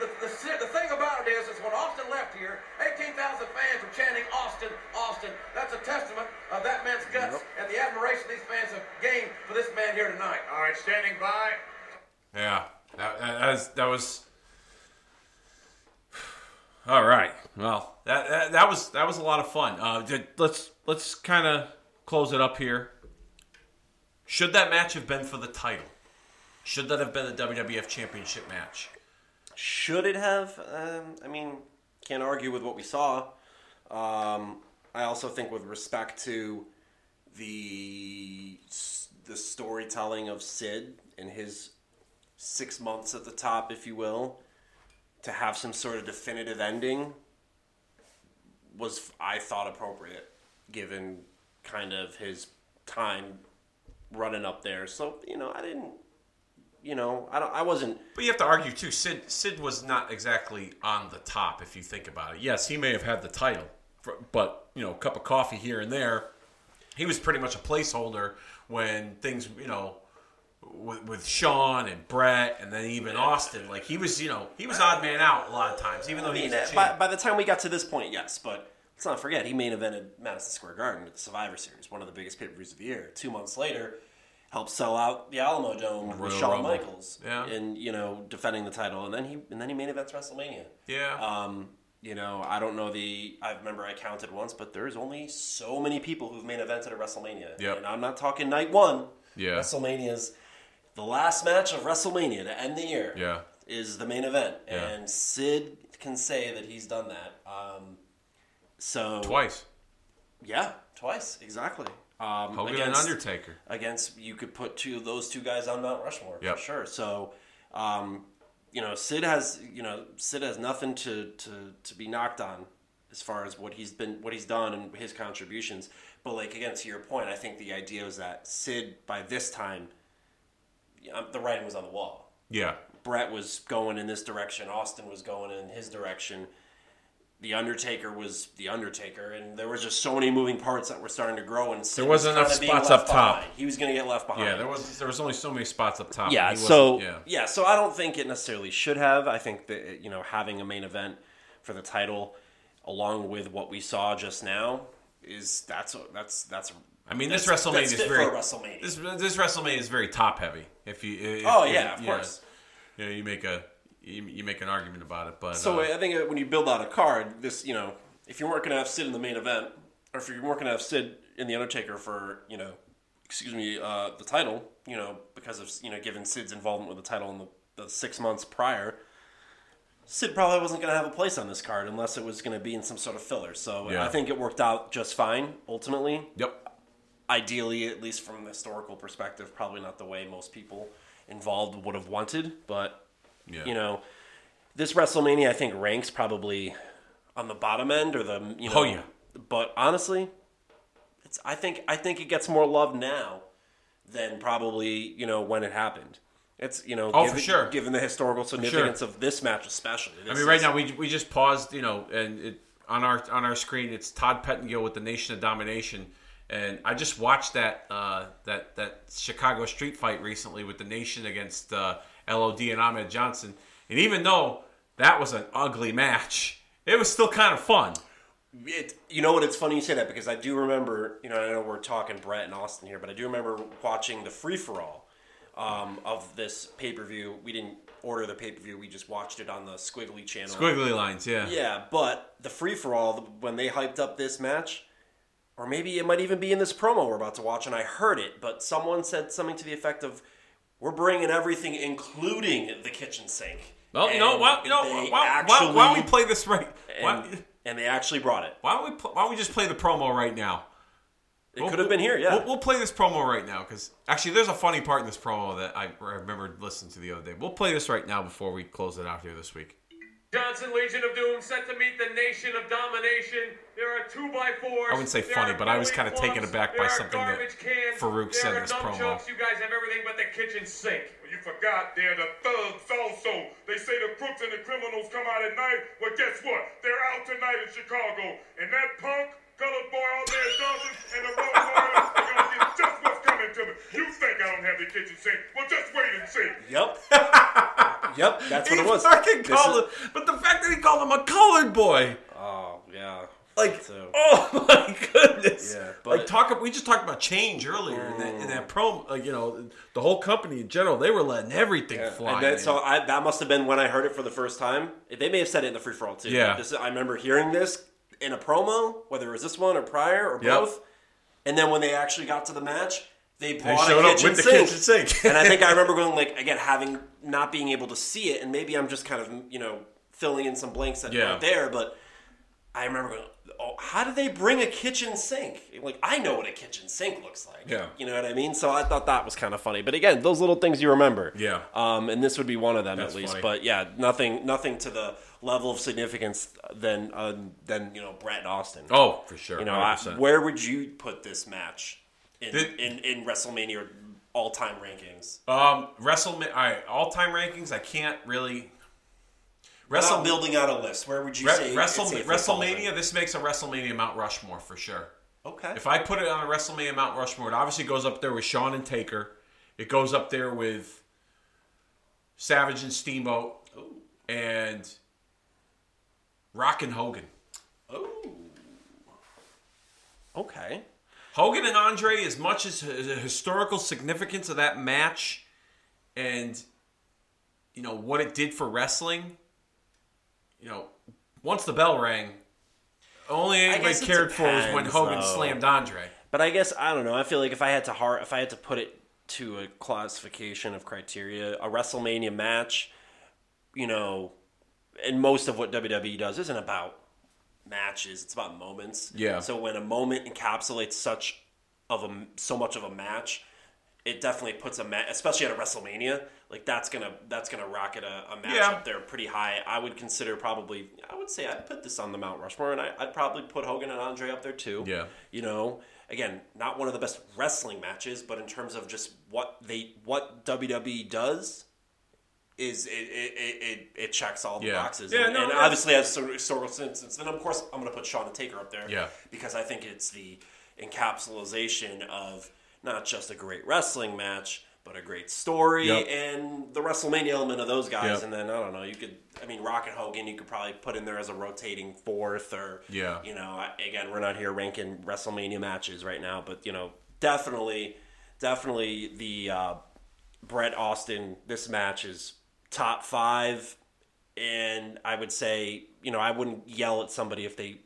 Speaker 6: the, the, the thing about it is, is when Austin left here, 18,000 fans were chanting Austin, Austin. That's a testament of that man's guts and the admiration these fans have gained for this man here tonight.
Speaker 5: All right, standing by.
Speaker 1: Yeah, that, that, that was that was. (sighs) All right. Well, that, that that was that was a lot of fun. Uh, did- let's let's kind of close it up here. Should that match have been for the title? Should that have been a WWF Championship match?
Speaker 2: Should it have? Um, I mean, can't argue with what we saw. Um, I also think, with respect to the the storytelling of Sid and his six months at the top, if you will, to have some sort of definitive ending was, I thought, appropriate given kind of his time running up there. So you know, I didn't. You know, I don't. I wasn't.
Speaker 1: But you have to argue too. Sid Sid was not exactly on the top if you think about it. Yes, he may have had the title, for, but you know, a cup of coffee here and there. He was pretty much a placeholder when things, you know, with, with Shawn and Bret, and then even Austin. Like he was, you know, he was odd man out a lot of times, even though
Speaker 2: I
Speaker 1: he was uh,
Speaker 2: by, by the time we got to this point, yes, but let's not forget he main evented Madison Square Garden at the Survivor Series, one of the biggest pay per views of the year. Two months later, helped sell out the Alamo Dome with Shawn
Speaker 1: Rumble.
Speaker 2: Michaels,
Speaker 1: Yeah.
Speaker 2: and you know defending the title, and then he and then he main events WrestleMania.
Speaker 1: Yeah.
Speaker 2: Um, you know, I don't know the. I remember I counted once, but there's only so many people who've main evented at WrestleMania.
Speaker 1: Yep.
Speaker 2: And I'm not talking night one.
Speaker 1: Yeah.
Speaker 2: WrestleMania's the last match of WrestleMania to end the year
Speaker 1: yeah.
Speaker 2: is the main event,
Speaker 1: Yeah.
Speaker 2: and Sid can say that he's done that. Um, so
Speaker 1: Twice.
Speaker 2: yeah, twice exactly. Um,
Speaker 1: Hogan
Speaker 2: against,
Speaker 1: and Undertaker.
Speaker 2: against you could put two of those two guys on Mount Rushmore
Speaker 1: Yep.
Speaker 2: for sure. So, um, you know, Sid has you know Sid has nothing to, to to be knocked on as far as what he's been what he's done and his contributions. But like again, to your point, I think the idea was that Sid by this time, the writing was on the wall.
Speaker 1: Yeah.
Speaker 2: Bret was going in this direction. Austin was going in his direction. The Undertaker was the Undertaker, and there was just so many moving parts that were starting to grow. And Sid
Speaker 1: There wasn't
Speaker 2: was
Speaker 1: enough spots up top.
Speaker 2: behind. He was going to get left behind.
Speaker 1: Yeah. There was there was only so many spots up top.
Speaker 2: Yeah, so
Speaker 1: yeah.
Speaker 2: yeah. so I don't think it necessarily should have. I think that you know having a main event for the title, along with what we saw just now, is that's that's that's.
Speaker 1: I mean, this
Speaker 2: that's-
Speaker 1: WrestleMania
Speaker 2: that's
Speaker 1: is very
Speaker 2: WrestleMania.
Speaker 1: This this WrestleMania is very top heavy. If you if,
Speaker 2: oh
Speaker 1: if-
Speaker 2: yeah, of
Speaker 1: you know,
Speaker 2: course.
Speaker 1: you know, you make a you, you make an argument about it, but
Speaker 2: So
Speaker 1: uh,
Speaker 2: I think when you build out a card, this you know, if you weren't going to have Sid in the main event, or if you weren't going to have Sid in the Undertaker for you know, excuse me, uh, the title, you know, because of you know, given Sid's involvement with the title in the, the six months prior, Sid probably wasn't going to have a place on this card unless it was going to be in some sort of filler. So
Speaker 1: Yeah.
Speaker 2: I think it worked out just fine ultimately.
Speaker 1: yep.
Speaker 2: Ideally, at least from a historical perspective, probably not the way most people involved would have wanted, but
Speaker 1: Yeah.
Speaker 2: you know, this WrestleMania I think ranks probably on the bottom end or the you know.
Speaker 1: Oh, yeah.
Speaker 2: But honestly, it's I think I think it gets more love now than probably you know when it happened. It's you know
Speaker 1: Oh,
Speaker 2: given,
Speaker 1: for sure.
Speaker 2: given the historical significance of this match especially.
Speaker 1: I mean, right
Speaker 2: is-
Speaker 1: now we, we just paused, you know, and it, on our on our screen it's Todd Pettengill with the Nation of Domination, and I just watched that uh, that that Chicago street fight recently with the Nation against uh, LOD and Ahmed Johnson, and even though that was an ugly match, it was still kind of fun.
Speaker 2: It, you know what? It's funny you say that because I do remember. You know, I know we're talking Bret and Austin here, but I do remember watching the free for all um, of this pay per view. We didn't order the pay per view; we just watched it on the Squiggly channel.
Speaker 1: Squiggly lines, yeah.
Speaker 2: Yeah, but the free for all when they hyped up this match, or maybe it might even be in this promo we're about to watch, and I heard it, but someone said something to the effect of, we're bringing everything, including the kitchen sink.
Speaker 1: Well, you know, well, you know, why, why, why don't we play this right? Why,
Speaker 2: And, and they actually brought it.
Speaker 1: why don't we? Why don't we just play the promo right now?
Speaker 2: It could have been here, yeah.
Speaker 1: We'll, we'll play this promo right now because actually, there's a funny part in this promo that I, I remember listening to the other day. We'll play this right now before we close it out here this week.
Speaker 3: Johnson Legion of Doom set to meet the Nation of Domination. There are two by fours.
Speaker 1: I wouldn't say
Speaker 3: There
Speaker 1: funny, but I was kinda taken aback
Speaker 3: There
Speaker 1: by something that
Speaker 3: cans.
Speaker 1: Faarooq
Speaker 3: there
Speaker 1: said in
Speaker 3: are
Speaker 1: this promo.
Speaker 3: nunchucks. You guys have everything but the kitchen sink.
Speaker 4: You forgot they're the thugs also. They say the crooks and the criminals come out at night. Well, guess what? They're out tonight in Chicago. And that punk, colored boy out there, Johnson, and the road warrior are gonna get just what's coming to me. You think I don't have the kitchen sink? Well, just wait and see.
Speaker 2: Yep. (laughs) yep, that's what
Speaker 1: he
Speaker 2: it was.
Speaker 1: fucking
Speaker 2: This
Speaker 1: called
Speaker 2: is-
Speaker 1: but the fact that he called him a colored boy,
Speaker 2: Oh, yeah.
Speaker 1: like,
Speaker 2: So-
Speaker 1: oh (laughs) my goodness,
Speaker 2: Yeah,
Speaker 1: like
Speaker 2: but- Mm.
Speaker 1: talk. We just talked about change earlier in that, in that promo. Like, you know, the whole company in general, they were letting everything fly.
Speaker 2: And then, so I, that must have been when I heard it for the first time. They may have said it in the free for all too.
Speaker 1: Yeah.
Speaker 2: This, I remember hearing this in a promo, whether it was this one or prior or
Speaker 1: Yep.
Speaker 2: both. And then when they actually got to the match, they
Speaker 1: they
Speaker 2: brought
Speaker 1: showed
Speaker 2: a kitchen sink.
Speaker 1: kitchen sink, (laughs)
Speaker 2: and I think I (laughs) remember going like again having not being able to see it, and maybe I'm just kind of you know filling in some blanks that
Speaker 1: Yeah.
Speaker 2: aren't there, but I remember going, oh, how did they bring a kitchen sink? Like I know what a kitchen sink looks like.
Speaker 1: Yeah.
Speaker 2: you know what I mean. So I thought that was kind of funny. But again, those little things you remember.
Speaker 1: Yeah.
Speaker 2: Um, and this would be one of them
Speaker 1: That's
Speaker 2: at least.
Speaker 1: funny.
Speaker 2: But yeah, nothing, nothing to the level of significance than uh, than you know Bret and Austin.
Speaker 1: oh, for sure,
Speaker 2: You know, I,
Speaker 1: 100%.
Speaker 2: where would you put this match in
Speaker 1: The-
Speaker 2: in, in WrestleMania all time rankings?
Speaker 1: Um, WrestleMania. All right, all time rankings. I can't really.
Speaker 2: Wrestle building out a list. Where would you
Speaker 1: Re-
Speaker 2: say
Speaker 1: Wrestle,
Speaker 2: say it falls in?
Speaker 1: WrestleMania. This makes a WrestleMania Mount Rushmore for sure.
Speaker 2: Okay.
Speaker 1: If I put it on a WrestleMania Mount Rushmore, it obviously goes up there with Shawn and Taker. It goes up there with Savage and Steamboat and Rock and Hogan.
Speaker 2: oh. Okay.
Speaker 1: Hogan and Andre, as much as the historical significance of that match and you know what it did for wrestling, you know, once the bell rang, only anybody cared for was when Hogan
Speaker 2: though.
Speaker 1: slammed Andre.
Speaker 2: But I guess I don't know. I feel like if I had to hard, if I had to put it to a classification of criteria, a WrestleMania match, you know, and most of what WWE does isn't about matches; it's about moments.
Speaker 1: Yeah.
Speaker 2: So when a moment encapsulates such of a so much of a match, it definitely puts a match, especially at a WrestleMania, like that's gonna that's gonna rocket a, a match
Speaker 1: Yeah.
Speaker 2: up there pretty high. I would consider probably I would say I'd put this on the Mount Rushmore, and I, I'd probably put Hogan and Andre up there too.
Speaker 1: Yeah.
Speaker 2: You know, again, not one of the best wrestling matches, but in terms of just what they what WWE does. Is it it, it, it, it checks all the
Speaker 1: Yeah.
Speaker 2: boxes
Speaker 1: Yeah,
Speaker 2: and,
Speaker 1: no,
Speaker 2: and
Speaker 1: that's-
Speaker 2: obviously has some historical sense. Then of course I'm going to put Shawn and Taker up there,
Speaker 1: Yeah.
Speaker 2: because I think it's the encapsulation of not just a great wrestling match, but a great story
Speaker 1: Yep.
Speaker 2: and the WrestleMania element of those guys.
Speaker 1: Yep.
Speaker 2: And then I don't know, you could, I mean, Rock and Hogan, you could probably put in there as a rotating fourth, or
Speaker 1: Yeah.
Speaker 2: you know, again, we're not here ranking WrestleMania matches right now, but you know, definitely, definitely the uh, Bret Austin. This match is top five, and I would say, you know, I wouldn't yell at somebody if they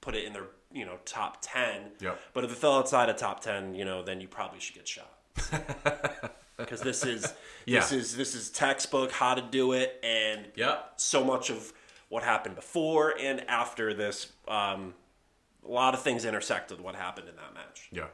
Speaker 2: put it in their you know top 10
Speaker 1: Yep.
Speaker 2: but if it fell outside of top 10 you know then you probably should get shot (laughs) because this is this is this is textbook how to do it and
Speaker 1: Yep.
Speaker 2: so much of what happened before and after this um, a lot of things intersect with what happened in that match
Speaker 1: Yeah.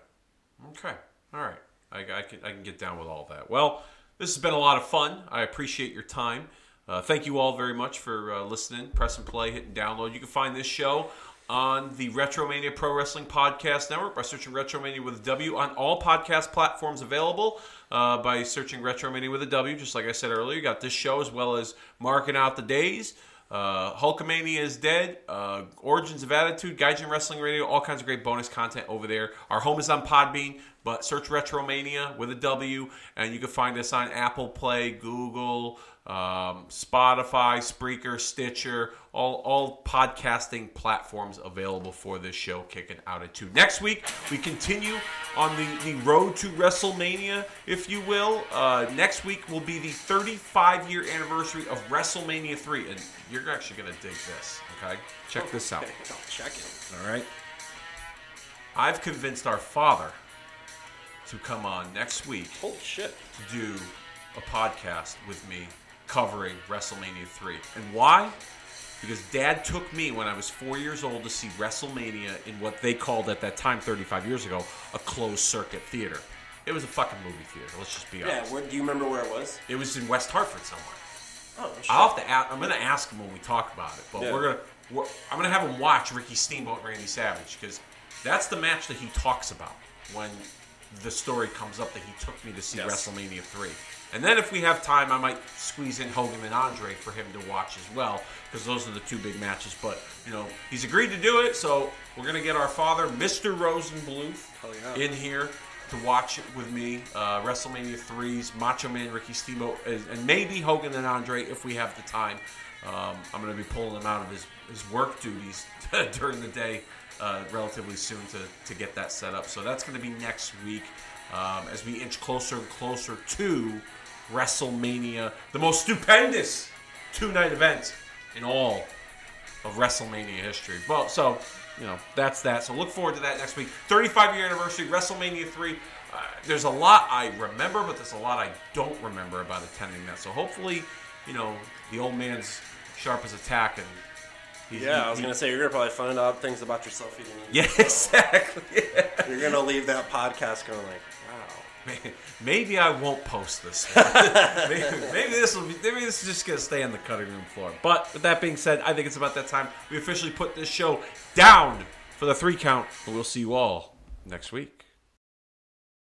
Speaker 1: Okay. All right. I, I can I can get down with all that. Well, this has been a lot of fun. I appreciate your time. Uh, thank you all very much for uh, listening. Press and play, hit and download. You can find this show on the Retromania Pro Wrestling Podcast Network by searching Retromania with a W on all podcast platforms available uh, by searching Retromania with a W. Just like I said earlier, you got this show as well as marking out the days. Uh, Hulkamania is dead. Uh, Origins of Attitude, Gaijin Wrestling Radio, all kinds of great bonus content over there. Our home is on Podbean, but search Retromania with a W, and you can find us on Apple Play, Google, um, Spotify, Spreaker, Stitcher, all, all podcasting platforms available for this show, Kicking Out at Two. Next week, we continue on the, the road to WrestleMania, if you will. Uh, next week will be the 35 year anniversary of WrestleMania 3, and you're actually going to dig this, okay? Check this out. (laughs)
Speaker 2: I'll check it
Speaker 1: All right. I've convinced our father to come on next week
Speaker 2: holy shit
Speaker 1: to do a podcast with me covering WrestleMania 3. And why? Because dad took me when I was four years old to see WrestleMania in what they called at that time, 35 years ago, a closed circuit theater. It was a fucking movie theater, let's just be honest.
Speaker 2: Yeah, where, do you remember where it was?
Speaker 1: It was in West Hartford somewhere.
Speaker 2: Oh, shit.
Speaker 1: I'll have to ask, I'm going to ask him when we talk about it, but
Speaker 2: Yeah.
Speaker 1: we're going to. We're, I'm going to have him watch Ricky Steamboat Randy Savage because that's the match that he talks about when the story comes up that he took me to see
Speaker 2: Yes.
Speaker 1: WrestleMania 3. And then if we have time, I might squeeze in Hogan and Andre for him to watch as well because those are the two big matches. But, you know, he's agreed to do it, so we're going to get our father, Mr. Rosenbluth,
Speaker 2: yeah.
Speaker 1: in here to watch it with me. Uh, WrestleMania 3's Macho Man Ricky Steamboat, and and maybe Hogan and Andre if we have the time. Um, I'm going to be pulling him out of his, his work duties (laughs) during the day uh, relatively soon to, to get that set up. So that's going to be next week um, as we inch closer and closer to WrestleMania, the most stupendous two night event in all of WrestleMania history. Well, so you know that's that. So look forward to that next week. 35 year anniversary, WrestleMania three. Uh, there's a lot I remember, but there's a lot I don't remember about attending that. So hopefully, you know, the old man's sharp as a tack, and
Speaker 2: Yeah, I was gonna say you're gonna probably find out things about yourself even
Speaker 1: Yeah, exactly. Yeah. (laughs)
Speaker 2: You're gonna leave that podcast going like, wow.
Speaker 1: Maybe I won't post this. (laughs) maybe, maybe this will be. Maybe this is just gonna stay on the cutting room floor. But with that being said, I think it's about that time we officially put this show down for the three count. And we'll see you all next week.